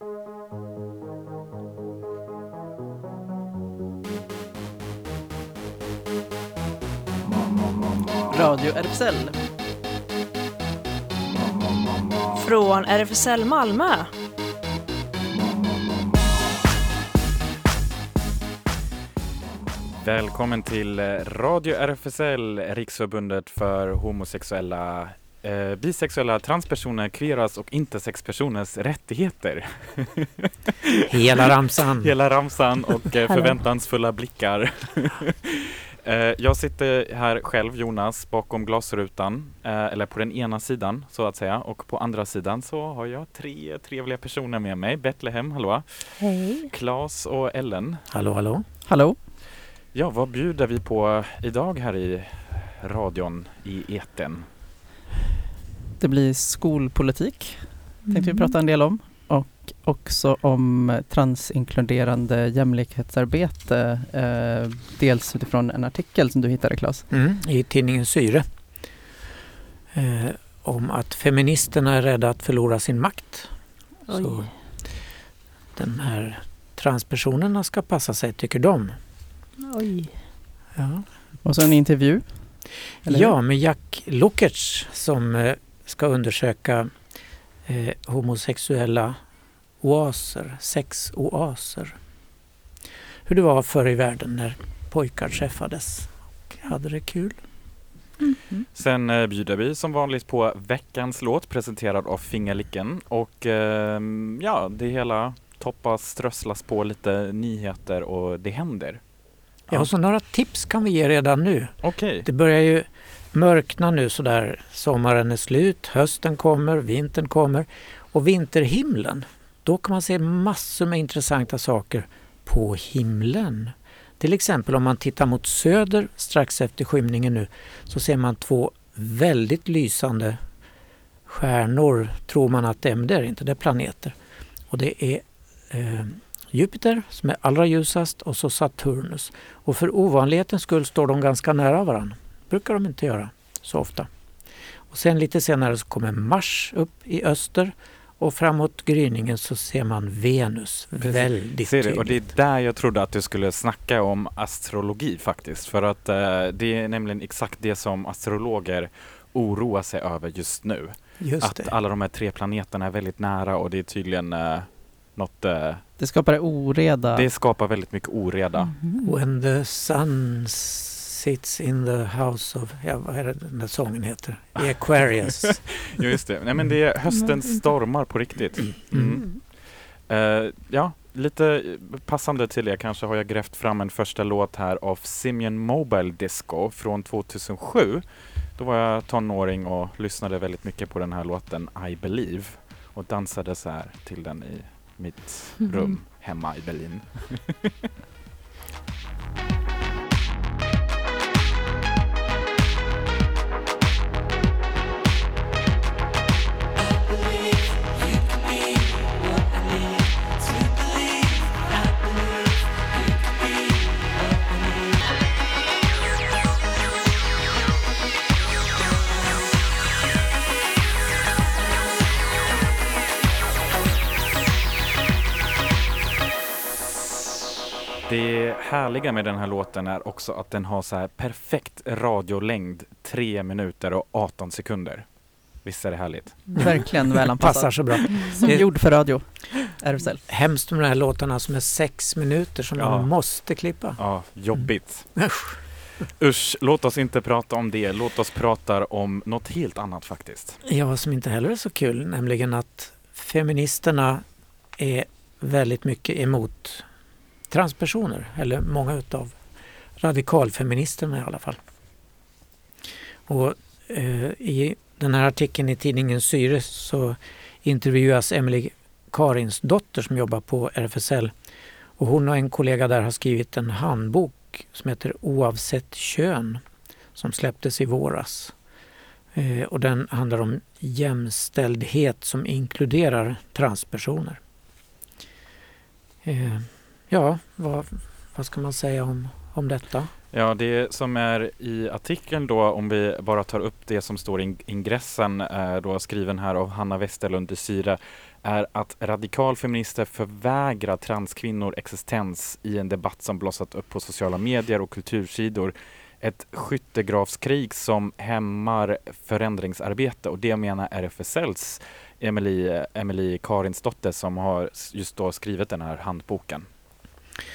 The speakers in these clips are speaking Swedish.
Radio RFSL. Från RFSL Malmö. Välkommen till Radio RFSL, Riksförbundet för homosexuella, eh, bisexuella, transpersoner, kveras och intersexpersoners rättigheter. Hela ramsan. Hela ramsan och eh, förväntansfulla blickar. eh, jag sitter här själv, Jonas, bakom glasrutan, eh, eller på den ena sidan så att säga, och på andra sidan så har jag tre trevliga personer med mig. Betlehem, hallå! Hej. Klas och Ellen. Hallå, hallå. Hallå? Ja, vad bjuder vi på idag här i radion i eten? Det blir skolpolitik, tänkte vi Mm. prata en del om. Och också om transinkluderande jämlikhetsarbete. Eh, dels utifrån en artikel som du hittade Claes. Mm, I tidningen Syre. Eh, om att feministerna är rädda att förlora sin makt. Så de här transpersonerna ska passa sig, tycker de. Oj. Ja, Och så en intervju. eller ja med Jack Lukacs som eh, ska undersöka eh, homosexuella oaser, sexoaser. Hur det var förr i världen när pojkar träffades och hade det kul. Mhm. Sen eh, bjuder vi som vanligt på veckans låt presenterad av Fingerlicken och ehm, ja, det hela toppas, strösslas på lite nyheter och det händer. Ja, så några tips kan vi ge redan nu. Okej, Det börjar ju mörkna nu sådär. Sommaren är slut, hösten kommer, vintern kommer. Och vinterhimlen, då kan man se massor med intressanta saker på himlen. Till exempel om man tittar mot söder strax efter skymningen nu så ser man två väldigt lysande stjärnor, tror man att det är, men det är det inte, det är planeter. Och det är eh, Jupiter som är allra ljusast och så Saturnus. Och för ovanlighetens skull står de ganska nära varandra brukar de inte göra så ofta. Och sen lite senare så kommer Mars upp i öster och framåt gryningen så ser man Venus Precis. väldigt ser du? Och det är där jag trodde att du skulle snacka om astrologi faktiskt. För att eh, det är nämligen exakt det som astrologer oroar sig över just nu. Just att det. alla de här tre planeterna är väldigt nära och det är tydligen eh, något eh, Det skapar oreda. Det skapar väldigt mycket oreda. Mhm. When the sun sits in the house of, ja vad är det den där sången heter? I Aquarius. Ja, just det. Nej, men det är höstens stormar på riktigt. Mm. Mm. Eh, ja, lite passande till det kanske har jag grävt fram en första låt här av Simian Mobile Disco från 2007. Då var jag tonåring och lyssnade väldigt mycket på den här låten I Believe och dansade så här till den i mitt Mhm. rum hemma i Berlin. Det härliga med den här låten är också att den har så här perfekt radiolängd, 3 minuter och 18 sekunder. Visst är det härligt? Verkligen väl Passar så bra. Som Det- gjord för radio. RFSL. Hemskt med de här låtarna som är sex minuter som Ja. man måste klippa. Ja, jobbigt. Usch. Usch, låt oss inte prata om det. Låt oss prata om något helt annat faktiskt. Ja, som inte heller är så kul, nämligen att feministerna är väldigt mycket emot transpersoner, eller många utav radikalfeministerna i alla fall. Och eh, i den här artikeln i tidningen Syre så intervjuas Emily Karins dotter som jobbar på RFSL och hon och en kollega där har skrivit en handbok som heter Oavsett kön som släpptes i våras. Eh, och den handlar om jämställdhet som inkluderar transpersoner. Eh, ja, vad, vad ska man säga om, om detta? Ja, det som är i artikeln då, om vi bara tar upp det som står i ingressen, eh, då skriven här av Hanna Westerlund de Syre, är att radikalfeminister förvägrar transkvinnor existens i en debatt som blossat upp på sociala medier och kultursidor. Ett skyttegravskrig som hämmar förändringsarbete och det menar RFSLs Emily, Emily Karinsdotter som har just då skrivit den här handboken.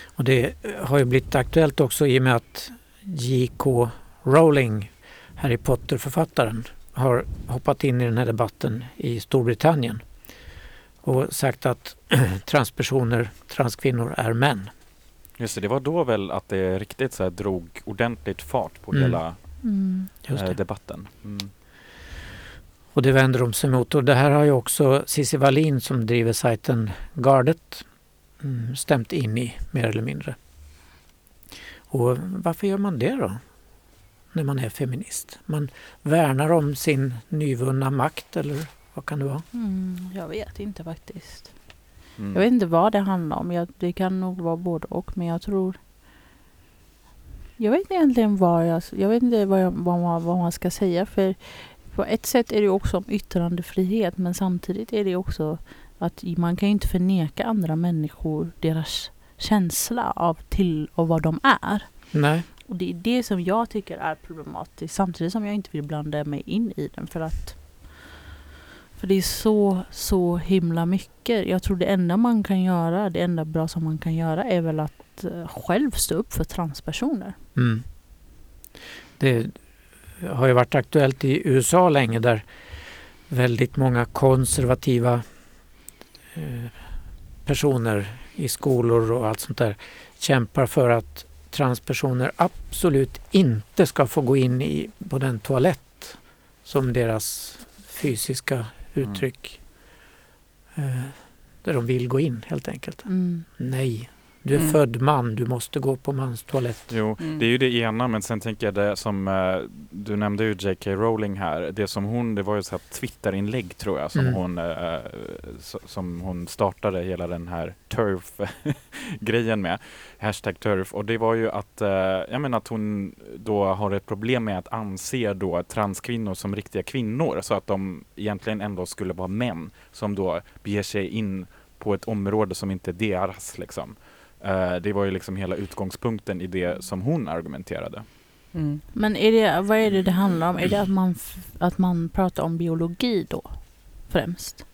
Och det har ju blivit aktuellt också i och med att J.K. Rowling, Harry Potter-författaren, har hoppat in i den här debatten i Storbritannien och sagt att transpersoner, transkvinnor är män. Just det, det var då väl att det riktigt så här drog ordentligt fart på Mm. hela Mm. Eh, debatten. Mm. Och det vänder de sig emot. Och det här har ju också Cissi Wallin som driver sajten Gardet stämt in i mer eller mindre. Och varför gör man det då? När man är feminist. Man värnar om sin nyvunna makt eller vad kan det vara? Mm, jag vet inte faktiskt. Mm. Jag vet inte vad det handlar om. Jag, det kan nog vara både och. Men jag tror... Jag vet egentligen vad jag, jag vet inte vad, jag, vad, man, vad man ska säga. För på ett sätt är det också om yttrandefrihet. Men samtidigt är det också att man kan ju inte förneka andra människor deras känsla av till och vad de är. Nej, Och det är det som jag tycker är problematiskt. Samtidigt som jag inte vill blanda mig in i den. För att för det är så, så himla mycket. Jag tror det enda man kan göra, det enda bra som man kan göra är väl att eh, själv stå upp för transpersoner. Mm. Det har ju varit aktuellt i USA länge där väldigt många konservativa personer i skolor och allt sånt där kämpar för att transpersoner absolut inte ska få gå in i, på den toalett som deras fysiska uttryck eh, där de vill gå in helt enkelt. Mm. Nej, du är Mm. född man, du måste gå på mans toalett. Jo, Mm. det är ju det ena men sen tänker jag det som eh, du nämnde ju J.K. Rowling här. Det som hon, det var ju så här Twitterinlägg tror jag som Mm. hon s- som hon startade hela den här turf grejen med. Hashtag turf och det var ju att, eh, jag menar att hon då har ett problem med att anse då transkvinnor som riktiga kvinnor så att de egentligen ändå skulle vara män som då beger sig in på ett område som inte är deras liksom. Eh, det var ju liksom hela utgångspunkten i det som hon argumenterade. Mm. Men är det, vad är det det handlar om? Är det att man, att man pratar om biologi då? Främst?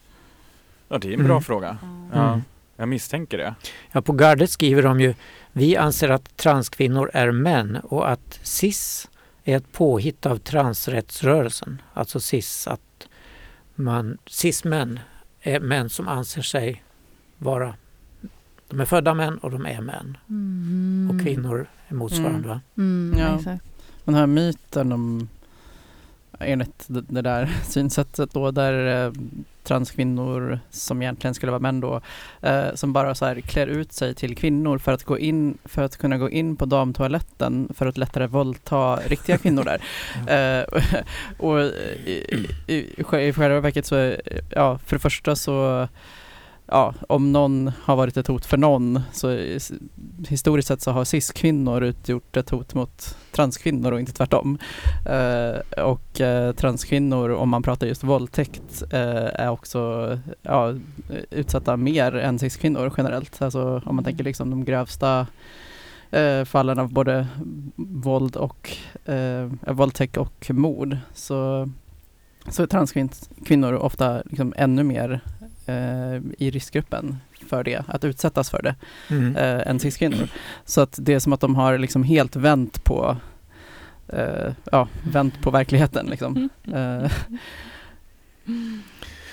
Ja, det är en bra Mm. fråga. Ja, Mm. jag misstänker det. Ja, på Gardet skriver de ju Vi anser att transkvinnor är män och att cis är ett påhitt av transrättsrörelsen. Alltså cis, att man, cis-män är män som anser sig vara de är födda män och de är män. Mm. Och kvinnor är motsvarande. Mm. Va? Mm, Ja. exakt. Den här myten om, enligt det, där synsättet då, där eh, transkvinnor som egentligen skulle vara män då, eh, som bara så här klär ut sig till kvinnor för att, gå in, för att kunna gå in på damtoaletten för att lättare våldta riktiga kvinnor där. Eh, och i, i, i, i själva verket så, är- ja, för det första så Ja, om någon har varit ett hot för någon så historiskt sett så har cis-kvinnor utgjort ett hot mot transkvinnor och inte tvärtom. Eh, och eh, transkvinnor, om man pratar just våldtäkt, eh, är också ja, utsatta mer än cis-kvinnor generellt. Alltså om man tänker liksom de grövsta eh, fallen av både våld och eh, våldtäkt och mord så, så är transkvinnor ofta liksom ännu mer i riskgruppen för det, att utsättas för det Mm. eh, än cis-kvinnor. Så att det är som att de har liksom helt vänt på eh, ja, vänt på verkligheten liksom. Eh,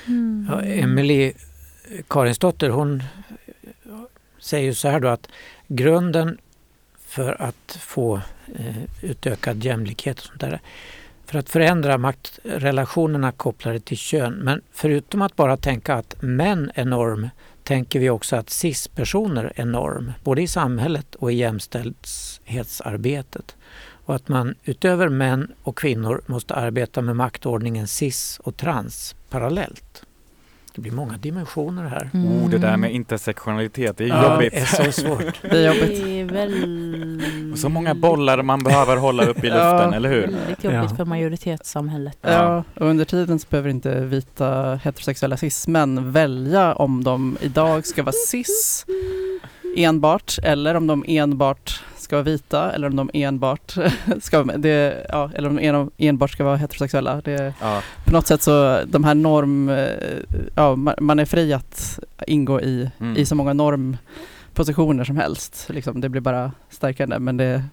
Mm. Ja, Emily Karinsdotter hon säger ju så här då att grunden för att få eh, utökad jämlikhet och sånt där för att förändra maktrelationerna kopplade till kön. Men förutom att bara tänka att män är norm tänker vi också att cis-personer är norm, både i samhället och i jämställdhetsarbetet. Och att man utöver män och kvinnor måste arbeta med maktordningen cis och trans parallellt. Det blir många dimensioner här. Oh, det där Mm. med intersektionalitet, det är Ja, jobbigt. det är så svårt. Det är jobbigt. Det är väl... Och så många bollar man behöver hålla upp i luften, Ja. eller hur? Väldigt jobbigt Ja. för majoritetssamhället. Ja. Ja, och under tiden så behöver inte vita heterosexuella cis-män välja om de idag ska vara cis enbart eller om de enbart ska vara vita eller om de enbart ska, det, ja, eller om de en- enbart ska vara heterosexuella. Det, Ja. på något sätt så de här norm, eh, ja, ma- man är fri att ingå i, Mm. i så många normpositioner som helst. Liksom, det blir bara stärkande men det,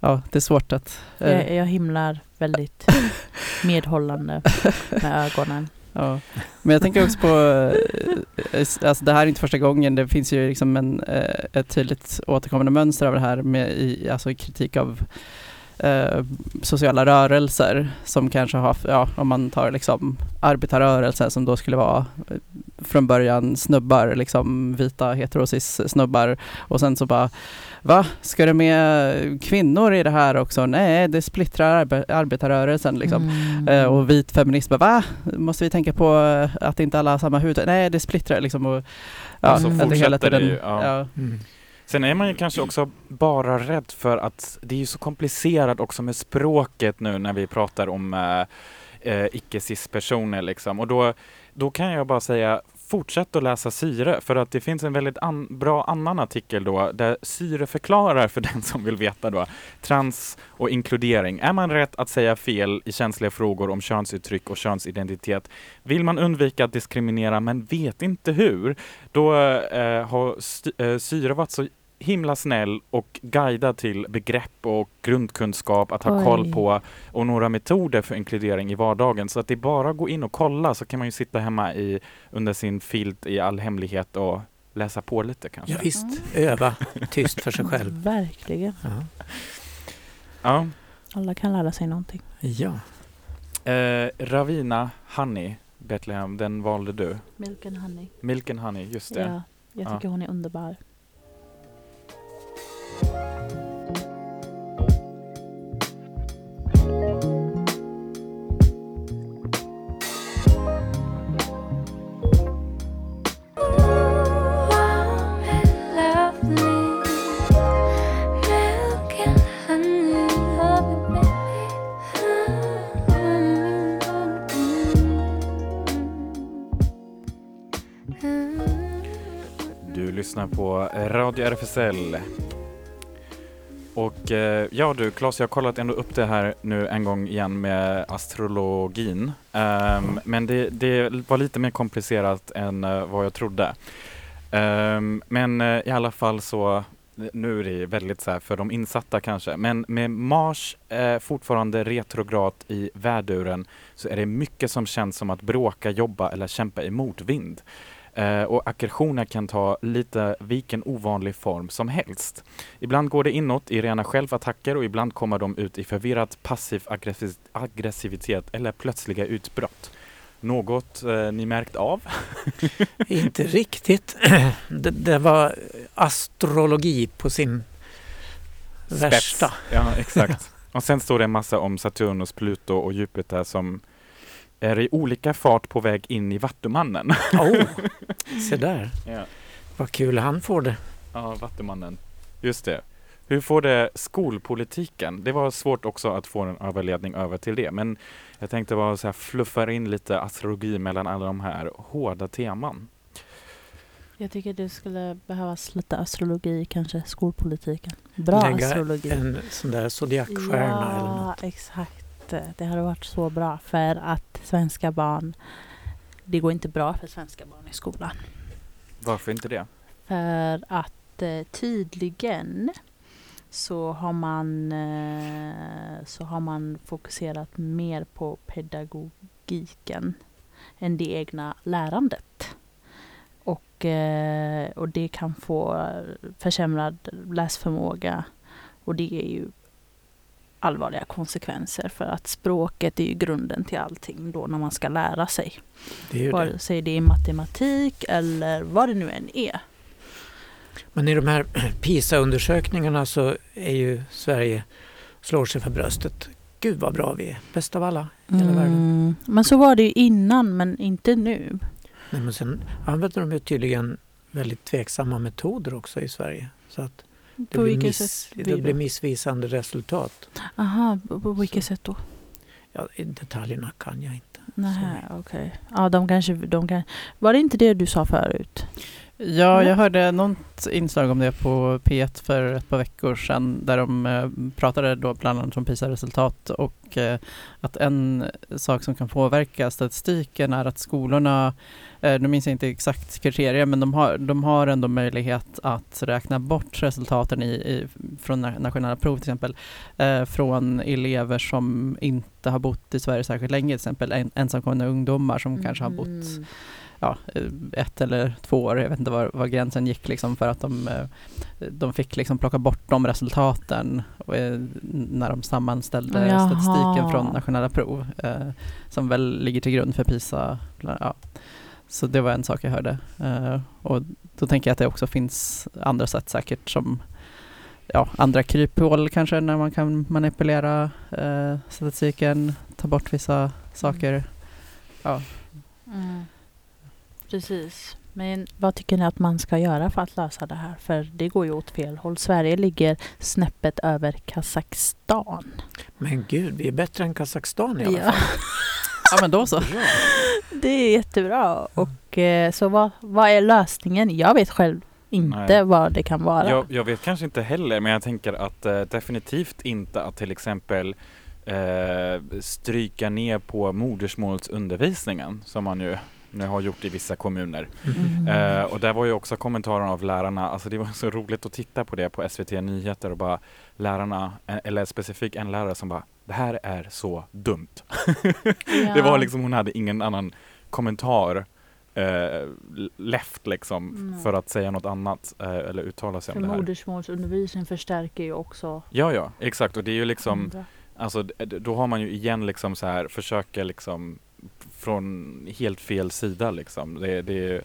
ja, det är svårt att eh, Jag, jag himlar väldigt medhållande med ögonen. Ja. Men jag tänker också på, eh, eh, alltså det här är inte första gången, det finns ju liksom en, eh, ett tydligt återkommande mönster av det här med i, alltså kritik av eh, sociala rörelser som kanske har, ja om man tar liksom arbetarrörelsen som då skulle vara från början snubbar, liksom vita heterosis snubbar och sen så bara Va? Ska det med kvinnor i det här också? Nej, det splittrar arbe- arbetarrörelsen liksom. Mm. Eh, och vit feminism va? Måste vi tänka på eh, att inte alla har samma hud? Nej, det splittrar liksom. Och, ja, så att det fortsätter det ju, ja. ja. Mm. Sen är man ju kanske också bara rädd för att det är ju så komplicerat också med språket nu när vi pratar om äh, äh, icke-cis-personer liksom. Och då, då kan jag bara säga Fortsätt att läsa Syre för att det finns en väldigt an bra annan artikel då där Syre förklarar för den som vill veta då trans och inkludering. Är man rätt att säga fel i känsliga frågor om könsuttryck och könsidentitet? Vill man undvika att diskriminera men vet inte hur? Då eh, har eh, Syre varit så himla snäll och guida till begrepp och grundkunskap att ha Oj. koll på och några metoder för inkludering i vardagen. Så att det är bara att gå in och kolla så kan man ju sitta hemma i, under sin filt i all hemlighet och läsa på lite kanske. Ja, visst, öva tyst för sig själv. Verkligen. Ja. Ja. Alla kan lära sig någonting. ja. Eh, Ravina Honey, Betlehem, den valde du. Milk and honey. Milk and Honey, just det. Ja, jag Ja. tycker hon är underbar. Du lyssnar på Radio RFSL. Och eh, ja du Claes, jag har kollat ändå upp det här nu en gång igen med astrologin. Ehm, men det, det var lite mer komplicerat än uh, vad jag trodde. Um, men uh, i alla fall så, nu är det väldigt så här för de insatta kanske, men med Mars uh, fortfarande retrograd i väduren så är det mycket som känns som att bråka, jobba eller kämpa i motvind. Eh, och aggressioner kan ta lite vilken ovanlig form som helst. Ibland går det inåt i rena självattacker och ibland kommer de ut i förvirrat passiv aggressiv aggressivitet eller plötsliga utbrott. Något eh, ni märkt av? Inte riktigt. Det, det var astrologi på sin värsta. Ja, exakt. och sen står det en massa om Saturnus, Pluto och Jupiter som är i olika fart på väg in i Vattumannen. Oh, se där. ja. Vad kul han får det. Ja, Vattumannen. Just det. Hur får det skolpolitiken? Det var svårt också att få en överledning över till det, men jag tänkte bara så här fluffa in lite astrologi mellan alla de här hårda teman. Jag tycker det skulle behövas lite astrologi, kanske skolpolitiken. Bra Lägga astrologi. En sån där zodiakstjärna eller Ja, något. exakt. Det hade varit så bra för att svenska barn, det går inte bra för svenska barn i skolan. Varför inte det? För att eh, tydligen så har man eh, så har man fokuserat mer på pedagogiken än det egna lärandet. Och, eh, och det kan få försämrad läsförmåga och det är ju allvarliga konsekvenser för att språket är ju grunden till allting då när man ska lära sig. Det är. Vare sig det är matematik eller vad det nu än är. Men i de här PISA-undersökningarna så är ju Sverige, slår sig för bröstet. Gud vad bra vi är, bäst av alla i hela världen. Mm, Men så var det ju innan men inte nu. Nej, men sen använder de ju tydligen väldigt tveksamma metoder också i Sverige. Så att det, På blir, miss, det blir missvisande resultat. Aha, på, på vilket Så. sätt då? Ja, detaljerna kan jag inte. Nej, okej. Ja, de kanske, de kan... Var det inte det du sa förut? Ja, Mm. jag hörde något inslag om det på P1 för ett par veckor sedan där de eh, pratade då bland annat om PISA-resultat och eh, att en sak som kan påverka statistiken är att skolorna, eh, nu minns jag inte exakt kriterier, men de har, de har ändå möjlighet att räkna bort resultaten i, i, från na- nationella prov till exempel från elever som inte har bott i Sverige särskilt länge, till exempel en, ensamkommande ungdomar som kanske har bott Mm. Ja, ett eller två år, jag vet inte var, var gränsen gick liksom för att de, eh, de fick liksom plocka bort de resultaten eh, när de sammanställde Jaha. statistiken från nationella prov eh, som väl ligger till grund för PISA. Ja. Så det var en sak jag hörde. Eh, och då tänker jag att det också finns andra sätt säkert som ja, andra kryphål kanske när man kan manipulera eh, statistiken, ta bort vissa saker. Ja. Mm. Precis. Men vad tycker ni att man ska göra för att lösa det här? För det går ju åt fel håll. Sverige ligger snäppet över Kazakstan. Men gud, vi är bättre än Kazakstan i alla Ja, fall. ja, men då så. Det är jättebra. Och eh, så vad, vad är lösningen? Jag vet själv inte Nej. vad det kan vara. Jag, jag vet kanske inte heller, men jag tänker att eh, definitivt inte att till exempel eh, stryka ner på modersmålsundervisningen som man ju nu har gjort i vissa kommuner. Mm. Eh, och där var ju också kommentaren av lärarna, alltså det var så roligt att titta på det på SVT Nyheter och bara lärarna, eh, eller specifikt en lärare som bara det här är så dumt. det var liksom, hon hade ingen annan kommentar eh, left liksom Nej. för att säga något annat eh, eller uttala sig För om det här. modersmålsundervisning förstärker ju också Ja, ja, exakt och det är ju liksom andra. Alltså då har man ju igen liksom så här försöker liksom från helt fel sida liksom. Det, det, är-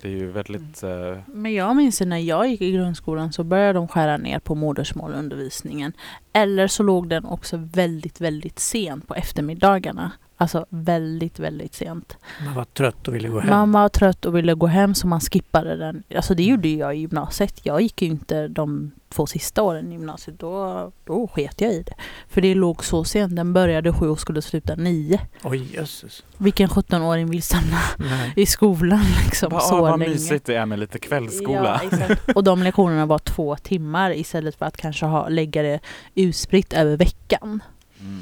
det är ju väldigt eh, Men jag minns när jag gick i grundskolan så började de skära ner på modersmålundervisningen. Eller så låg den också väldigt, väldigt sent på eftermiddagarna. Alltså väldigt, väldigt sent. Man var trött och ville gå hem. Man var trött och ville gå hem så man skippade den. Alltså det gjorde ju jag i gymnasiet. Jag gick ju inte de två sista åren i gymnasiet. Då, då sket jag i det. För det låg så sent. Den började sju och skulle sluta nio. Oj, jösses. Vilken 17-åring vill stanna Nej. i skolan liksom bara, så vad länge? mysigt det är med lite kvällsskola. Ja, exakt. Och de lektionerna var två timmar istället för att kanske ha, lägga det utspritt över veckan.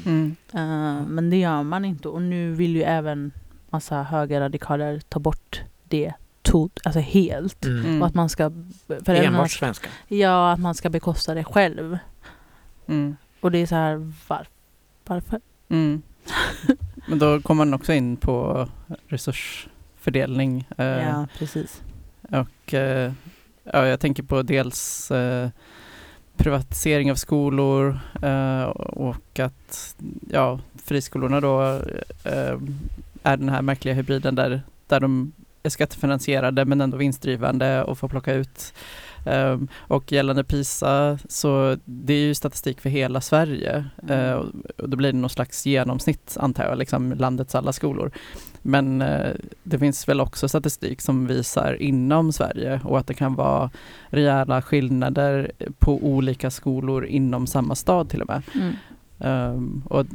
Mm. Eh, men det gör man inte och nu vill ju även massa högerradikaler ta bort det to- alltså helt. Mm. Mm. Och att man ska föräldrarna, Enbart svenska. Ja, att man ska bekosta det själv. Mm. Och det är så här, var, varför? Mm. Men då kommer man också in på resursfördelning. eh, Ja, precis. Och eh, ja, jag tänker på dels privatisering av skolor eh, och att ja, friskolorna då eh, är den här märkliga hybriden där, där de skattefinansierade men ändå vinstdrivande och får plocka ut. Um, och gällande PISA så det är ju statistik för hela Sverige Mm. eh, och, då blir det någon slags genomsnitt antar jag, liksom landets alla skolor. Men eh, det finns väl också statistik som visar inom Sverige och att det kan vara rejäla skillnader på olika skolor inom samma stad till och med. Mm. Um, och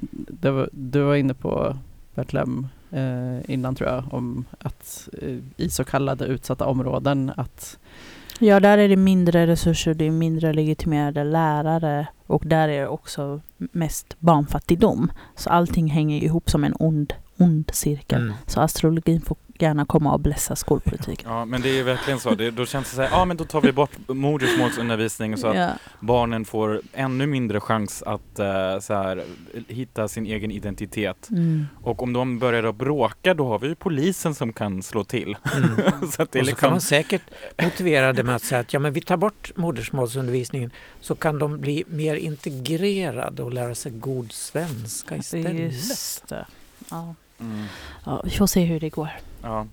var, du var inne på Bertlem eh, innan tror jag om att eh, i så kallade utsatta områden att Ja, där är det mindre resurser, det är mindre legitimerade lärare och där är det också mest barnfattigdom. Så allting hänger ihop som en ond, ond cirkel. Mm. Så astrologin får gärna komma och blessa skolpolitiken. Ja men det är ju verkligen så. Det, då känns det så här, ja men då tar vi bort modersmålsundervisningen så att Ja. barnen får ännu mindre chans att eh, så här, hitta sin egen identitet. Mm. Och om de börjar att bråka då har vi ju polisen som kan slå till. Mm. så att det Och så kan liksom, man säkert motivera det med att säga att ja, men vi tar bort modersmålsundervisningen så kan de bli mer integrerade och lära sig god svenska istället. Just det. Ja mm. ja, vi får se hur det går. Ja.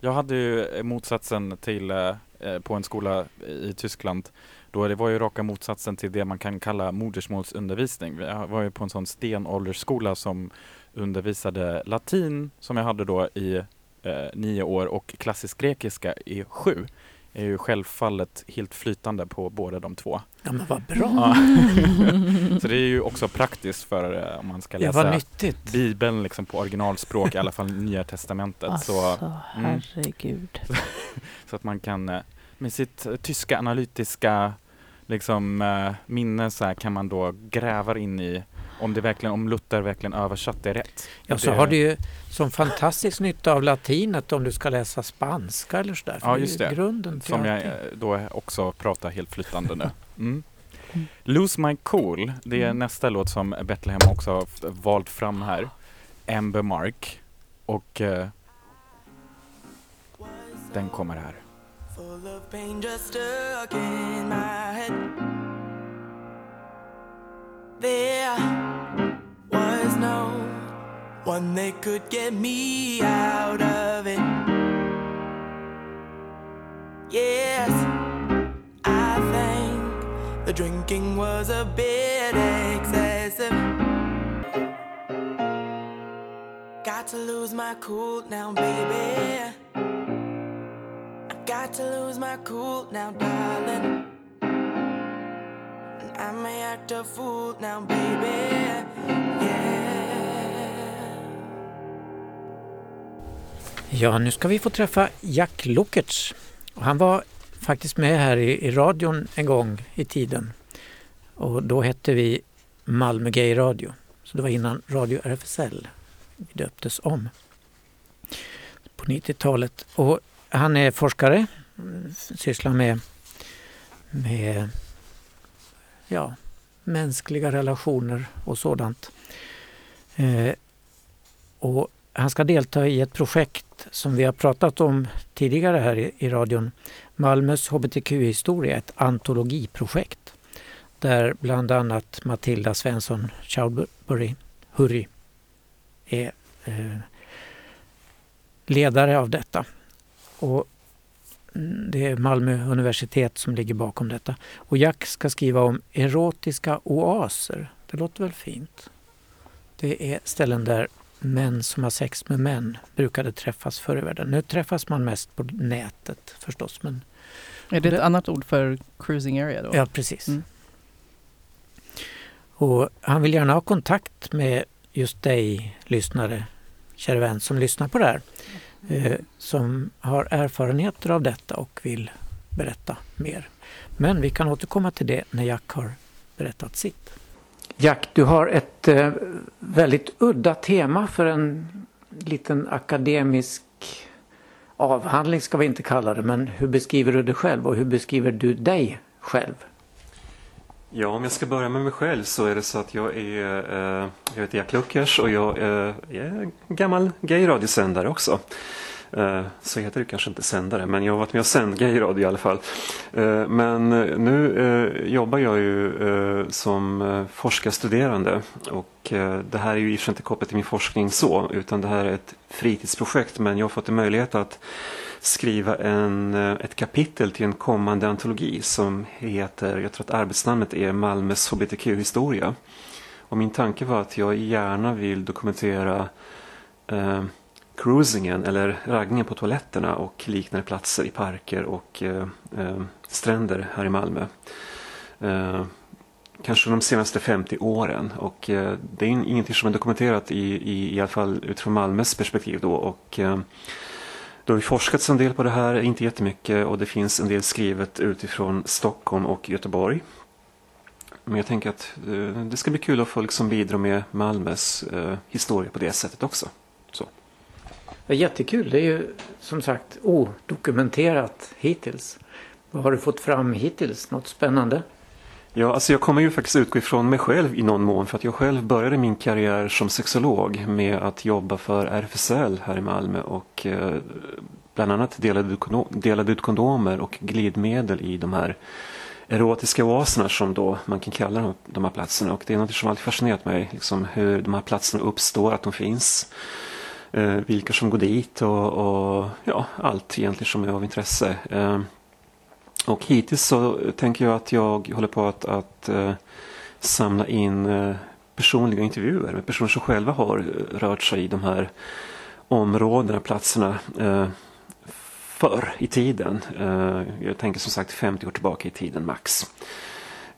Jag hade ju motsatsen till eh, på en skola i Tyskland. Då det var ju raka motsatsen till det man kan kalla modersmålsundervisning. Jag var ju på en sån stenåldersskola som undervisade latin som jag hade då i eh, nio år och klassisk grekiska i sju är ju självfallet helt flytande på båda de två. Ja men vad bra! Ja. Så det är ju också praktiskt för eh, om man ska Ja, vad läsa nyttigt. Bibeln liksom på originalspråk, i alla fall Nya Testamentet. Så, Alltså, mm. herregud. så att man kan eh, med sitt eh, tyska analytiska liksom, minne så här, kan man då gräva in i om, det verkligen, om Luther verkligen översatt det rätt. Ja, så Det- har du ju som fantastisk nytta av latinet om du ska läsa spanska eller sådär. Ja, just ju det. Grunden till Som jag allting. eh, då också pratar helt flytande nu. Mm. Lose My Cool, det är Mm. nästa låt som Bethlehem också har valt fram här. Amber Mark. Och eh, den kommer här. Full of pain just stuck in my head. There was no one that could get me out of it. Drinking was a bit excessive. Got to lose my cool now, baby. I got to lose my cool now, darling. And I may act a fool now, baby. Yeah. Ja, nu ska vi få träffa Jack Lockerts. Han var faktiskt med här i, i radion en gång i tiden. Och då hette vi Malmö Gay Radio. Så det var innan Radio RFSL vi döptes om. På 90-talet. Och han är forskare, sysslar med, med ja, mänskliga relationer och sådant. Eh, och han ska delta i ett projekt som vi har pratat om tidigare här i, i radion. Malmös hbtq-historia, ett antologiprojekt. Där bland annat Matilda Svensson Chowdhury Hurry är eh, ledare av detta. Och det är Malmö universitet som ligger bakom detta. Och Jack ska skriva om erotiska oaser. Det låter väl fint? Det är ställen där män som har sex med män brukade träffas förr i världen. Nu träffas man mest på nätet förstås. Men, Är det ett annat ord för cruising area då? ja, precis. Mm. Och han vill gärna ha kontakt med just dig, lyssnare, kära vän som lyssnar på det här. Eh, som har erfarenheter av detta och vill berätta mer. Men vi kan återkomma till det när Jack har berättat sitt. Jack, du har ett eh, väldigt udda tema för en liten akademisk avhandling ska vi inte kalla det, men hur beskriver du dig själv och hur beskriver du dig själv? Ja, om jag ska börja med mig själv så är det så att jag är, eh, jag heter Jack Luckers och jag eh, är en gammal gay-radiosändare också. Eh, så heter det kanske inte sändare, men jag har varit med och sänt gay-radio i alla fall. Eh, men eh, nu jobbar jag ju som forskarstuderande och det här är ju i och för sig inte kopplat till min forskning så, utan det här är ett fritidsprojekt, men jag har fått en möjlighet att skriva en, ett kapitel till en kommande antologi som heter, jag tror att arbetsnamnet är Malmös hbtq-historia. Och min tanke var att jag gärna vill dokumentera eh, cruisingen eller raggningen på toaletterna och liknande platser i parker och eh, eh, stränder här i Malmö. Eh, kanske de senaste 50 åren och eh, det är ingenting som är dokumenterat i, i, i alla fall utifrån Malmös perspektiv då och eh, det har ju forskats en del på det här, inte jättemycket och det finns en del skrivet utifrån Stockholm och Göteborg. Men jag tänker att eh, det ska bli kul att få liksom bidra med Malmös eh, historia på det sättet också. Ja, jättekul, det är ju som sagt odokumenterat hittills. Vad har du fått fram hittills? Något spännande? Ja, alltså jag kommer ju faktiskt utgå ifrån mig själv i någon mån för att jag själv började min karriär som sexolog med att jobba för RFSL här i Malmö och eh, bland annat delade, ut delade ut kondomer och glidmedel i de här erotiska oaserna som då man kan kalla de, de här platserna och det är något som alltid fascinerat mig, liksom hur de här platserna uppstår, att de finns. Eh, vilka som går dit och, och ja, allt egentligen som är av intresse. Eh, och hittills så tänker jag att jag håller på att, att eh, samla in eh, personliga intervjuer med personer som själva har rört sig i de här områdena, platserna eh, förr i tiden. Eh, jag tänker som sagt 50 år tillbaka i tiden max.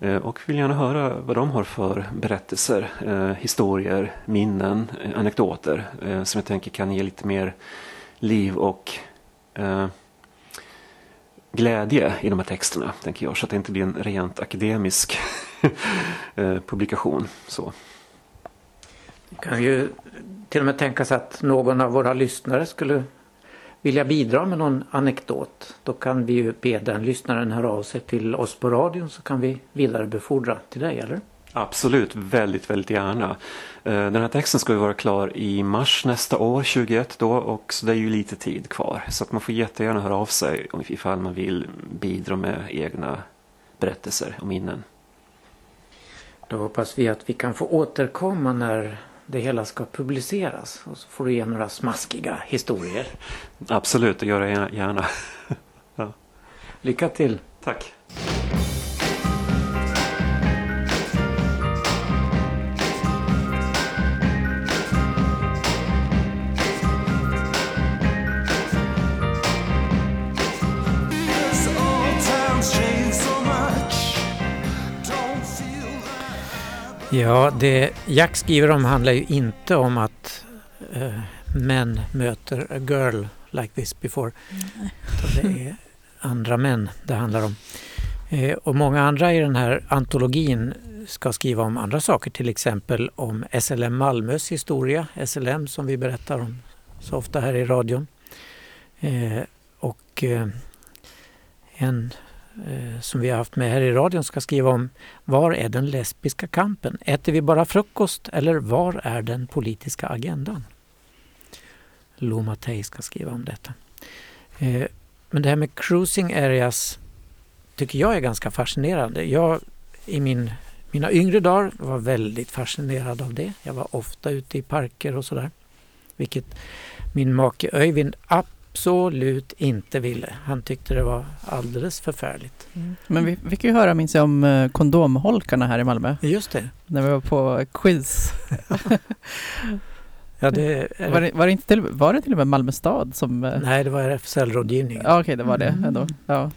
Eh, och vill gärna höra vad de har för berättelser, eh, historier, minnen, eh, anekdoter som jag tänker kan ge lite mer liv och glädje i de här texterna, tänker jag, så att det inte blir en rent akademisk publikation. Så. kan ju till och med tänkas att någon av våra lyssnare skulle vilja bidra med någon anekdot. Då kan vi ju be den lyssnaren höra av sig till oss på radion så kan vi vidarebefordra till dig, eller? Absolut, väldigt, väldigt gärna. Eh, Den här texten ska ju vara klar i mars nästa år, 21 då, och så det är ju lite tid kvar. Så att man får jättegärna höra av sig ifall man vill bidra med egna berättelser och minnen. Då hoppas vi att vi kan få återkomma när det hela ska publiceras och så får du ge några smaskiga historier. Absolut, det gör jag gärna. Lycka till! Tack! Ja, det Jack skriver om handlar ju inte om att eh, män möter a girl like this before. Utan det är andra män det handlar om. Eh, och många andra i den här antologin ska skriva om andra saker, till exempel om SLM Malmös historia, SLM som vi berättar om så ofta här i radion. Eh, och eh, en Eh, som vi har haft med här i radion ska skriva om var är den lesbiska kampen? Äter vi bara frukost eller var är den politiska agendan? Lo Mattei ska skriva om detta. Eh, men det här med cruising areas tycker jag är ganska fascinerande. Jag i min, mina yngre dagar var väldigt fascinerad av det. Jag var ofta ute i parker och sådär. Vilket min make Öyvind absolut inte ville. Han tyckte det var alldeles förfärligt. Men vi fick ju höra, minns jag, om eh, kondomholkarna här i Malmö. Just det. När vi var på quiz. Ja, det Var det, var det, inte till, var det till och med Malmö stad som... eh, Nej, det var RFSL-rådgivning. Ja okej, det var det Mm. ändå. Ja.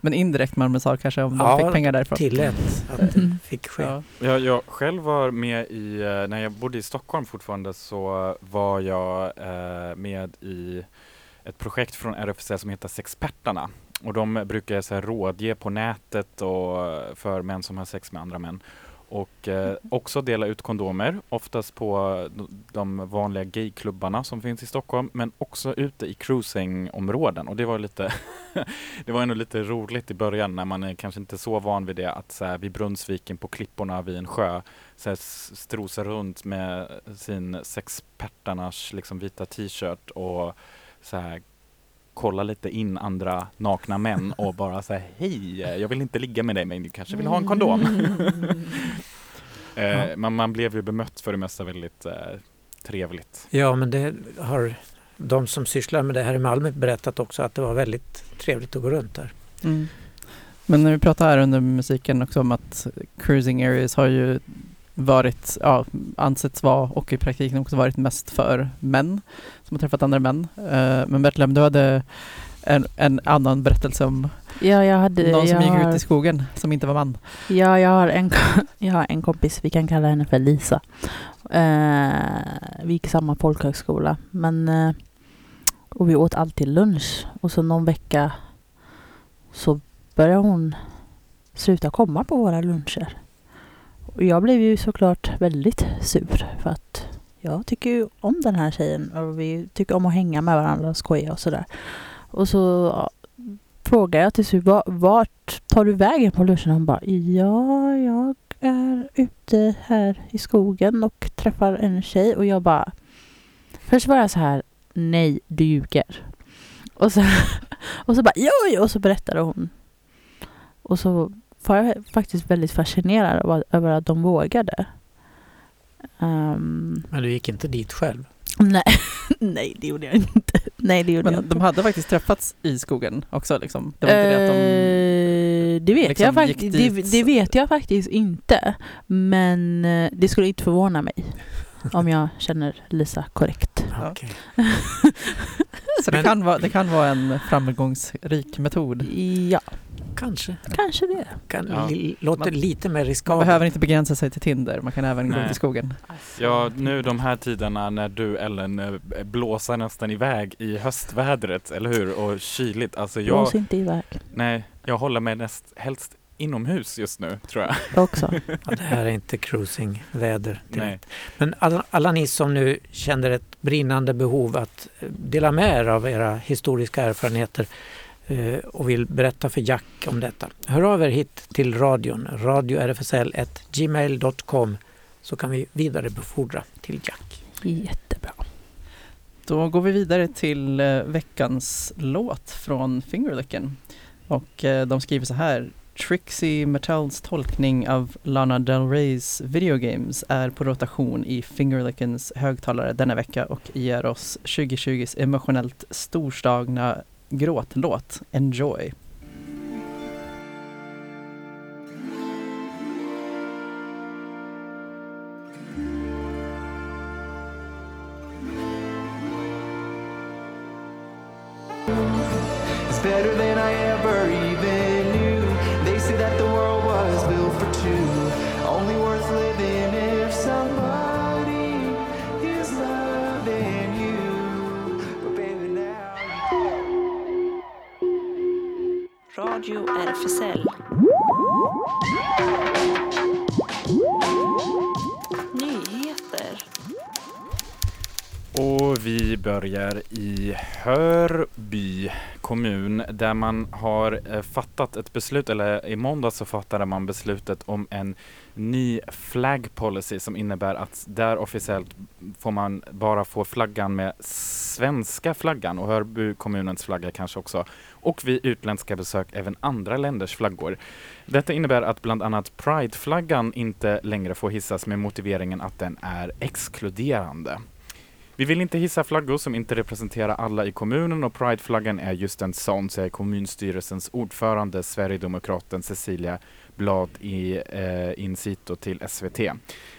Men indirekt Malmö stad kanske om de Ja, fick pengar därifrån. Tillät att det fick ske. Ja. Jag, jag själv var med i, eh, när jag bodde i Stockholm fortfarande så var jag eh, med i ett projekt från RFSL som heter Sexpertarna. Och de brukar så här rådge på nätet och för män som har sex med andra män. Och eh, också dela ut kondomer, oftast på de vanliga gayklubbarna som finns i Stockholm, men också ute i cruisingområden. Och det var lite, det var ändå lite roligt i början när man är kanske inte så van vid det, att så här, vid Brunnsviken på klipporna vid en sjö så här, strosa runt med sin sexpertarnas liksom, vita t-shirt och så här, kolla lite in andra nakna män och bara säga hej, jag vill inte ligga med dig men du kanske vill ha en kondom. eh, man, man blev ju bemött för det mesta väldigt eh, trevligt. Ja, men det har de som sysslar med det här i Malmö berättat också att det var väldigt trevligt att gå runt där. Mm. Men när vi pratar här under musiken också om att cruising areas har ju varit, ja, ansetts vara och i praktiken också varit mest för män som har träffat andra män. Eh, men Bertlem, du hade en, en annan berättelse om Ja, jag hade... någon som gick har, ut i skogen som inte var man. Ja, jag har, en, jag har en kompis, vi kan kalla henne för Lisa. Eh, vi gick i samma folkhögskola. Men, eh, och vi åt alltid lunch. Och så någon vecka så började hon sluta komma på våra luncher. Och jag blev ju såklart väldigt sur för att jag tycker ju om den här tjejen och vi tycker om att hänga med varandra och skoja och sådär. Och så ja, frågade jag till slut, vart tar du vägen på lunchen? Hon bara, ja, jag är ute här i skogen och träffar en tjej. Och jag bara, först var jag så här, nej, du ljuger. Och så, och så bara, jo, jo, och så berättade hon. Och så var jag faktiskt väldigt fascinerad över, att de vågade. Ehm, Men du gick inte dit själv? nej, nej, det gjorde jag inte. Nej, det gjorde jag Men inte. de hade faktiskt träffats i skogen också liksom. Det var inte det att de... Eh, det vet, liksom jag gick faktiskt, det, det vet jag faktiskt inte. Men eh, det skulle inte förvåna mig. Om jag känner Lisa korrekt. Okej. Så det Men- kan, vara, det kan vara en framgångsrik metod. Ja, Kanske. kanske det. Kan, Ja. li, låter Man- lite mer Man riskabelt. behöver inte begränsa sig till Tinder, man kan även gå Nej. ut i skogen. Ja, nu de här tiderna när du Ellen eh, blåser nästan iväg i höstvädret, eller hur? Och kyligt. Alltså jag, Blås inte iväg nej, jag håller mig näst, helst inomhus just nu, tror jag. också. Ja, det här är inte cruisingväder. Men alla, alla ni som nu känner ett brinnande behov att eh, dela med er av era historiska erfarenheter och vill berätta för Jack om detta. Hör av er hit till radion, radiorfsl.gmail.com så kan vi vidarebefordra till Jack. Jättebra. Då går vi vidare till eh, veckans låt från Fingerlicken. Och eh, de skriver så här. Trixie Mattel's tolkning av Lana Del Reys Video Games är på rotation i Fingerlickens högtalare denna vecka och ger oss 2020s emotionellt storslagna gråtlåt Enjoy. Man har eh, fattat ett beslut, eller i måndag så fattade man beslutet om en ny flag policy som innebär att där officiellt får man bara få flaggan med svenska flaggan och Hörby kommunens flagga kanske också och vid utländska besök även andra länders flaggor. Detta innebär att bland annat Pride-flaggan inte längre får hissas med motiveringen att den är exkluderande. Vi vill inte hissa flaggor som inte representerar alla i kommunen och Prideflaggan är just en sån, säger kommunstyrelsens ordförande Sverigedemokraten Cecilia Blad i eh, Incito till SVT.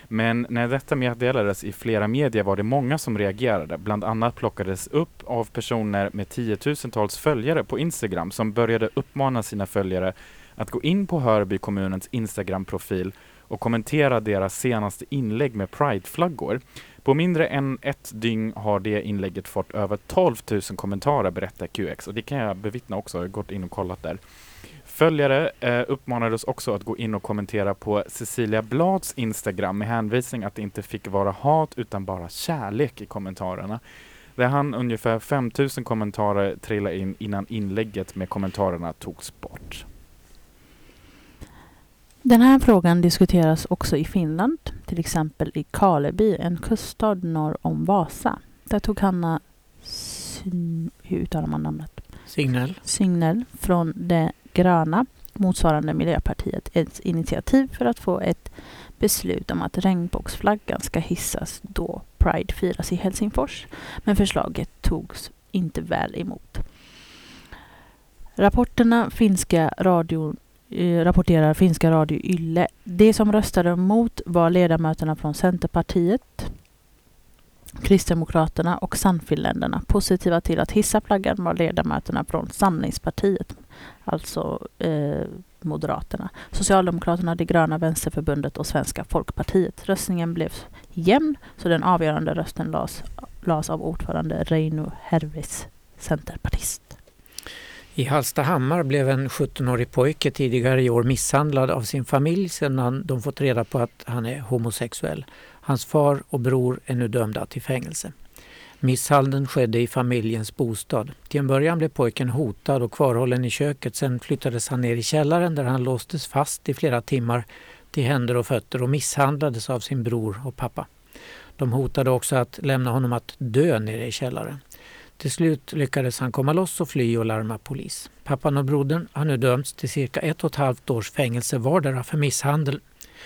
Men när detta meddelades i flera medier var det många som reagerade. Bland annat plockades upp av personer med tiotusentals följare på Instagram som började uppmana sina följare att gå in på Hörby kommunens Instagram-profil och kommentera deras senaste inlägg med Prideflaggor. På mindre än ett dygn har det inlägget fått över 12 000 kommentarer berättar QX och det kan jag bevittna också, jag har gått in och kollat där. Följare eh, uppmanades också att gå in och kommentera på Cecilia Blads Instagram med hänvisning att det inte fick vara hat utan bara kärlek i kommentarerna. Där han ungefär 5000 kommentarer trilla in innan inlägget med kommentarerna togs bort. Den här frågan diskuteras också i Finland, till exempel i Karleby, en kuststad norr om Vasa. Där tog Hanna, Syn- hur uttalar man namnet? Signal. Signell från De gröna, motsvarande Miljöpartiet, ett initiativ för att få ett beslut om att regnbågsflaggan ska hissas då Pride firas i Helsingfors. Men förslaget togs inte väl emot. Rapporterna finska radio, eh, Eh, rapporterar finska Radio Yle. De som röstade emot var ledamöterna från Centerpartiet, Kristdemokraterna och Sannfinländarna. Positiva till att hissa flaggan var ledamöterna från Samlingspartiet, alltså eh, Moderaterna, Socialdemokraterna, De gröna, Vänsterförbundet och Svenska folkpartiet. Röstningen blev jämn, så den avgörande rösten lades, lades av ordförande Reino Hervis, centerpartist. I Hallstahammar blev en 17-årig pojke tidigare i år misshandlad av sin familj sedan de fått reda på att han är homosexuell. Hans far och bror är nu dömda till fängelse. Misshandeln skedde i familjens bostad. Till en början blev pojken hotad och kvarhållen i köket. Sen flyttades han ner i källaren där han låstes fast i flera timmar till händer och fötter och misshandlades av sin bror och pappa. De hotade också att lämna honom att dö nere i källaren. Till slut lyckades han komma loss och fly och larma polis. Pappan och brodern har nu dömts till cirka ett och ett halvt års fängelse vardera för misshandel,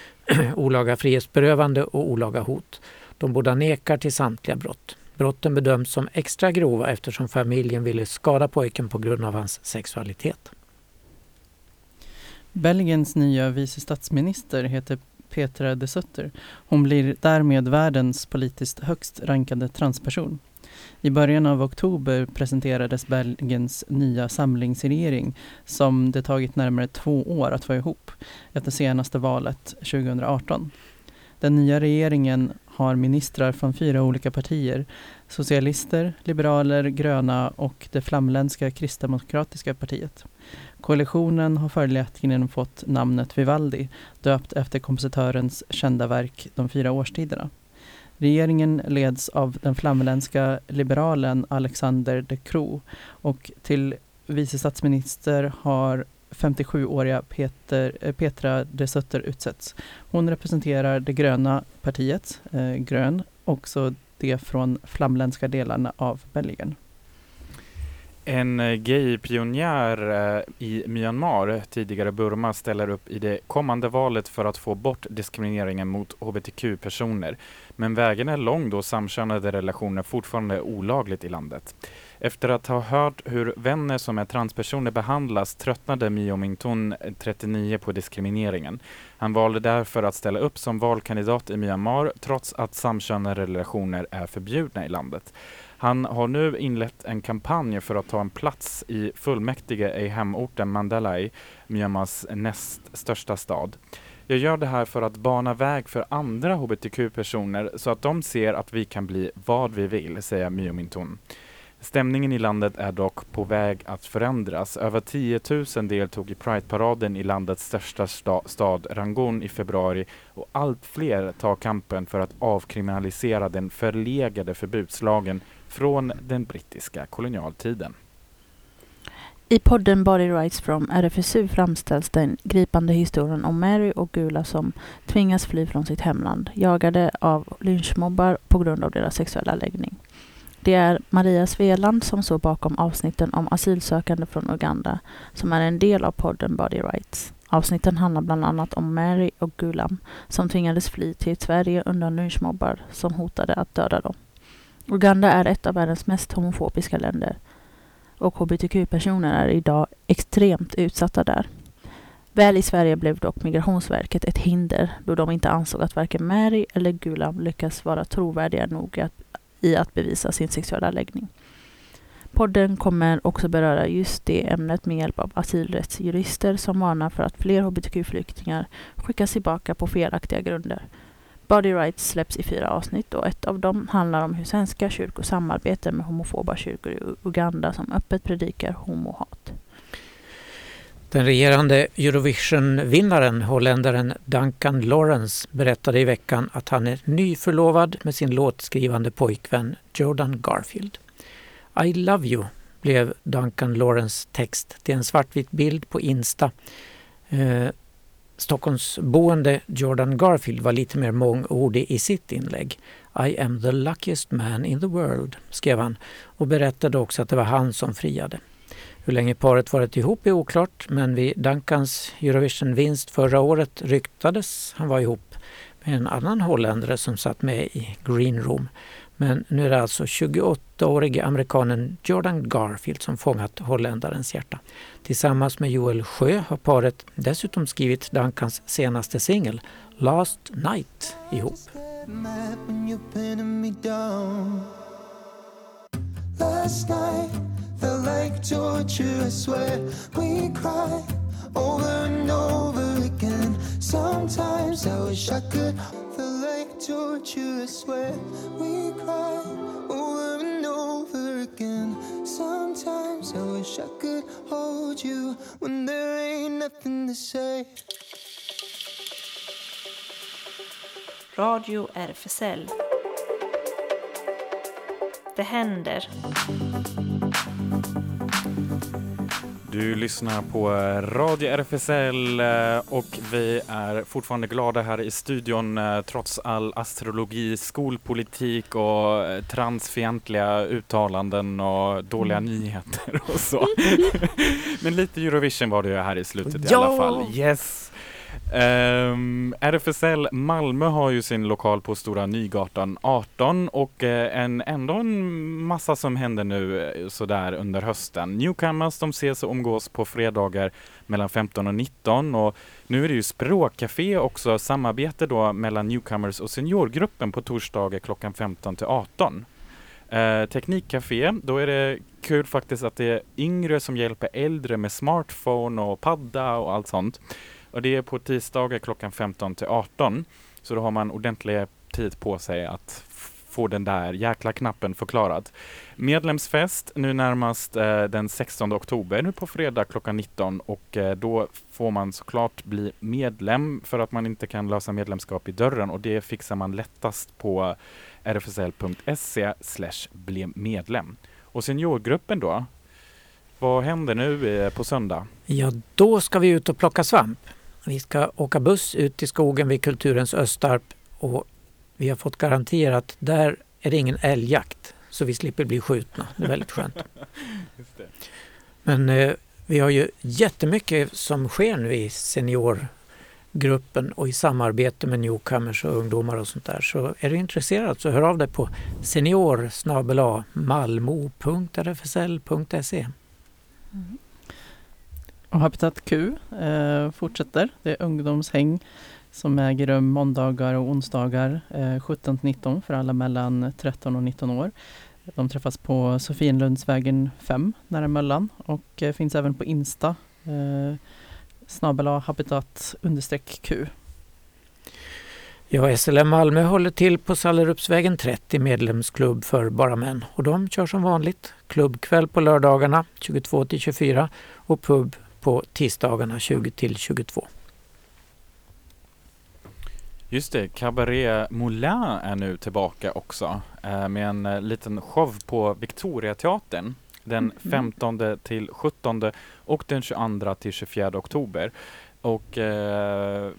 olaga frihetsberövande och olaga hot. De båda nekar till samtliga brott. Brotten bedöms som extra grova eftersom familjen ville skada pojken på grund av hans sexualitet. Belgiens nya vice statsminister heter Petra de Sutter. Hon blir därmed världens politiskt högst rankade transperson. I början av oktober presenterades Belgiens nya samlingsregering som det tagit närmare två år att få ihop efter senaste valet 2018. Den nya regeringen har ministrar från fyra olika partier. Socialister, liberaler, gröna och det flamländska kristdemokratiska partiet. Koalitionen har följaktligen fått namnet Vivaldi, döpt efter kompositörens kända verk De fyra årstiderna. Regeringen leds av den flamländska liberalen Alexander De Croo och till vice statsminister har 57-åriga Peter, eh, Petra de Sutter utsetts. Hon representerar det gröna partiet, eh, Grön, också det från flamländska delarna av Belgien. En eh, gay-pionjär eh, i Myanmar, tidigare Burma, ställer upp i det kommande valet för att få bort diskrimineringen mot hbtq-personer. Men vägen är lång då samkönade relationer fortfarande är olagligt i landet. Efter att ha hört hur vänner som är transpersoner behandlas tröttnade Mio Mington, eh, 39, på diskrimineringen. Han valde därför att ställa upp som valkandidat i Myanmar trots att samkönade relationer är förbjudna i landet. Han har nu inlett en kampanj för att ta en plats i fullmäktige i hemorten Mandalay, Myanmars näst största stad. Jag gör det här för att bana väg för andra hbtq-personer så att de ser att vi kan bli vad vi vill, säger Mio Mintun. Stämningen i landet är dock på väg att förändras. Över 10 000 deltog i Pride-paraden i landets största sta stad Rangoon i februari och allt fler tar kampen för att avkriminalisera den förlegade förbudslagen från den brittiska kolonialtiden. I podden Body Rights from RFSU framställs den gripande historien om Mary och Gula som tvingas fly från sitt hemland, jagade av lynchmobbar på grund av deras sexuella läggning. Det är Maria Sveland som står bakom avsnitten om asylsökande från Uganda, som är en del av podden Body Rights. Avsnitten handlar bland annat om Mary och Gulam som tvingades fly till Sverige undan lynchmobbar som hotade att döda dem. Uganda är ett av världens mest homofobiska länder och hbtq-personer är idag extremt utsatta där. Väl i Sverige blev dock Migrationsverket ett hinder då de inte ansåg att varken Mary eller Gulam lyckas vara trovärdiga nog att, i att bevisa sin sexuella läggning. Podden kommer också beröra just det ämnet med hjälp av asylrättsjurister som varnar för att fler hbtq-flyktingar skickas tillbaka på felaktiga grunder. Body Rights släpps i fyra avsnitt och ett av dem handlar om hur svenska kyrkor samarbetar med homofoba kyrkor i Uganda som öppet predikar homohat. Den regerande Eurovision-vinnaren, holländaren Duncan Lawrence, berättade i veckan att han är nyförlovad med sin låtskrivande pojkvän Jordan Garfield. I love you blev Duncan Lawrence text till en svartvit bild på Insta. Eh, Stockholmsboende Jordan Garfield var lite mer mångordig i sitt inlägg. I am the luckiest man in the world, skrev han och berättade också att det var han som friade. Hur länge paret varit ihop är oklart men vid Duncans Eurovision-vinst förra året ryktades han vara ihop med en annan holländare som satt med i Green Room. Men nu är det alltså 28-årige amerikanen Jordan Garfield som fångat holländarens hjärta. Tillsammans med Joel Sjö har paret dessutom skrivit Duncans senaste singel Last Night ihop. Last night felt like torture, I swear we cry over and over again. Sometimes I wish I could feel like torture, I swear we cry over and over again. Sometimes I wish I could hold you when there ain't nothing to say. Radio RFSL. Det händer. Du lyssnar på Radio RFSL eh, och vi är fortfarande glada här i studion eh, trots all astrologi, skolpolitik och eh, transfientliga uttalanden och dåliga Mm. nyheter och så. Men lite Eurovision var det ju här i slutet i Ja! alla fall. Yes! Ehm, um, RFSL Malmö har ju sin lokal på Stora Nygatan 18 och eh, en, ändå en massa som händer nu eh, sådär under hösten. Newcomers de ses och umgås på fredagar mellan 15 och 19 och nu är det ju språkcafé också, samarbete då mellan Newcomers och seniorgruppen på torsdagar klockan 15 till 18. Eh, Teknikcafé, då är det kul faktiskt att det är yngre som hjälper äldre med smartphone och padda och allt sånt. Och det är på tisdagar klockan 15 till 18. Så då har man ordentlig tid på sig att få den där jäkla knappen förklarad. Medlemsfest nu närmast eh, den 16 oktober, nu på fredag klockan 19 och eh, då får man såklart bli medlem för att man inte kan lösa medlemskap i dörren och det fixar man lättast på rfsl.se bli medlem. Och seniorgruppen då? Vad händer nu eh, på söndag? Ja, då ska vi ut och plocka svamp. Vi ska åka buss ut i skogen vid Kulturens Östarp och vi har fått garanterat där är det ingen älgjakt så vi slipper bli skjutna. Det är väldigt skönt. Men eh, vi har ju jättemycket som sker nu i seniorgruppen och i samarbete med newcomers och ungdomar och sånt där. Så är du intresserad så hör av dig på senior malmo.rfsl.se. Och Habitat Q eh, fortsätter. Det är ungdomshäng som äger rum måndagar och onsdagar eh, 17-19 för alla mellan 13 och 19 år. De träffas på Sofienlundsvägen 5 nära Möllan och eh, finns även på Insta eh, snabel habitat understreck Q. Ja, SLM Malmö håller till på Sallerupsvägen 30 medlemsklubb för bara män och de kör som vanligt klubbkväll på lördagarna 22 till 24 och pub på tisdagarna 20 till 22. Just det, Cabaret Moulin är nu tillbaka också eh, med en eh, liten show på Victoriateatern den 15 till 17 och den 22 till 24 oktober. Och eh,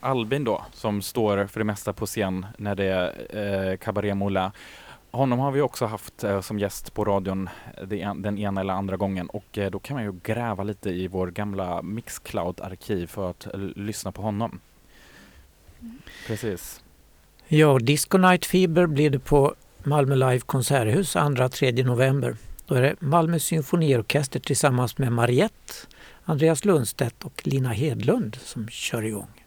Albin då, som står för det mesta på scen när det är eh, Cabaret Moulin, honom har vi också haft eh, som gäst på radion en, den ena eller andra gången och eh, då kan man ju gräva lite i vår gamla Mixcloud-arkiv för att eh, lyssna på honom. Precis. Ja, Disco Night Fever blir det på Malmö Live Konserthus 2-3 november. Då är det Malmö Symfoniorkester tillsammans med Mariette, Andreas Lundstedt och Lina Hedlund som kör igång.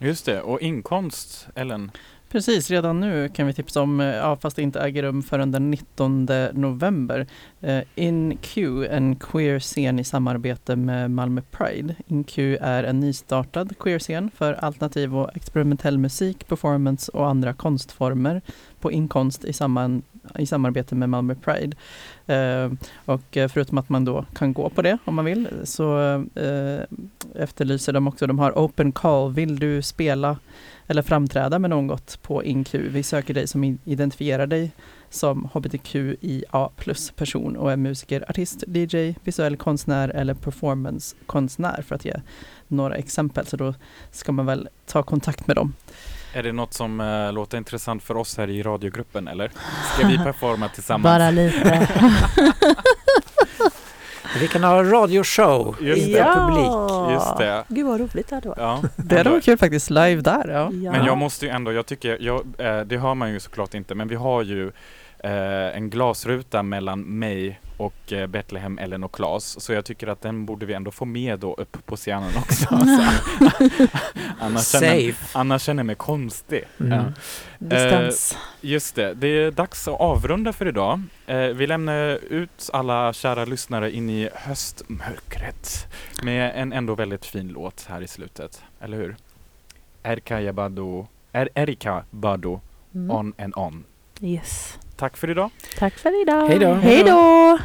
Just det, och inkomst, Ellen? Precis, redan nu kan vi tipsa om, eh, ja, fast det inte äger rum förrän den 19 november. Eh, InQ, en queer-scen i samarbete med Malmö Pride. InQ är en nystartad queer-scen för alternativ och experimentell musik, performance och andra konstformer på inkonst i, samman, i samarbete med Malmö Pride. Eh, och eh, förutom att man då kan gå på det om man vill så eh, efterlyser de också, de har open call, vill du spela eller framträda med något på InQ. Vi söker dig som identifierar dig som hbtqia plus person och är musiker, artist, DJ, visuell konstnär eller performancekonstnär för att ge några exempel. Så då ska man väl ta kontakt med dem. Är det något som eh, låter intressant för oss här i radiogruppen eller? Ska vi performa tillsammans? Bara lite. Vi kan ha radioshow Just inför det. publik. Just det. Gud vad roligt det hade varit. Ja. Det hade Ändå- varit kul faktiskt, live där. Ja. Ja. Men jag måste ju ändå, jag tycker, jag, eh, det hör man ju såklart inte, men vi har ju eh, en glasruta mellan mig och eh, Betlehem, Ellen och Claes. Så jag tycker att den borde vi ändå få med då upp på scenen också. Så, annars, känner, annars känner jag mig konstig. Mm. Ja. Distans. Just det, det är dags att avrunda för idag. Eh, vi lämnar ut alla kära lyssnare in i höstmörkret med en ändå väldigt fin låt här i slutet, eller hur? Erika Badu, er, Erika Badu, Mm. On and On. Yes. Tack för idag. Tack för idag. Hej då. Hej då.